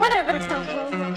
Whatever, Tom.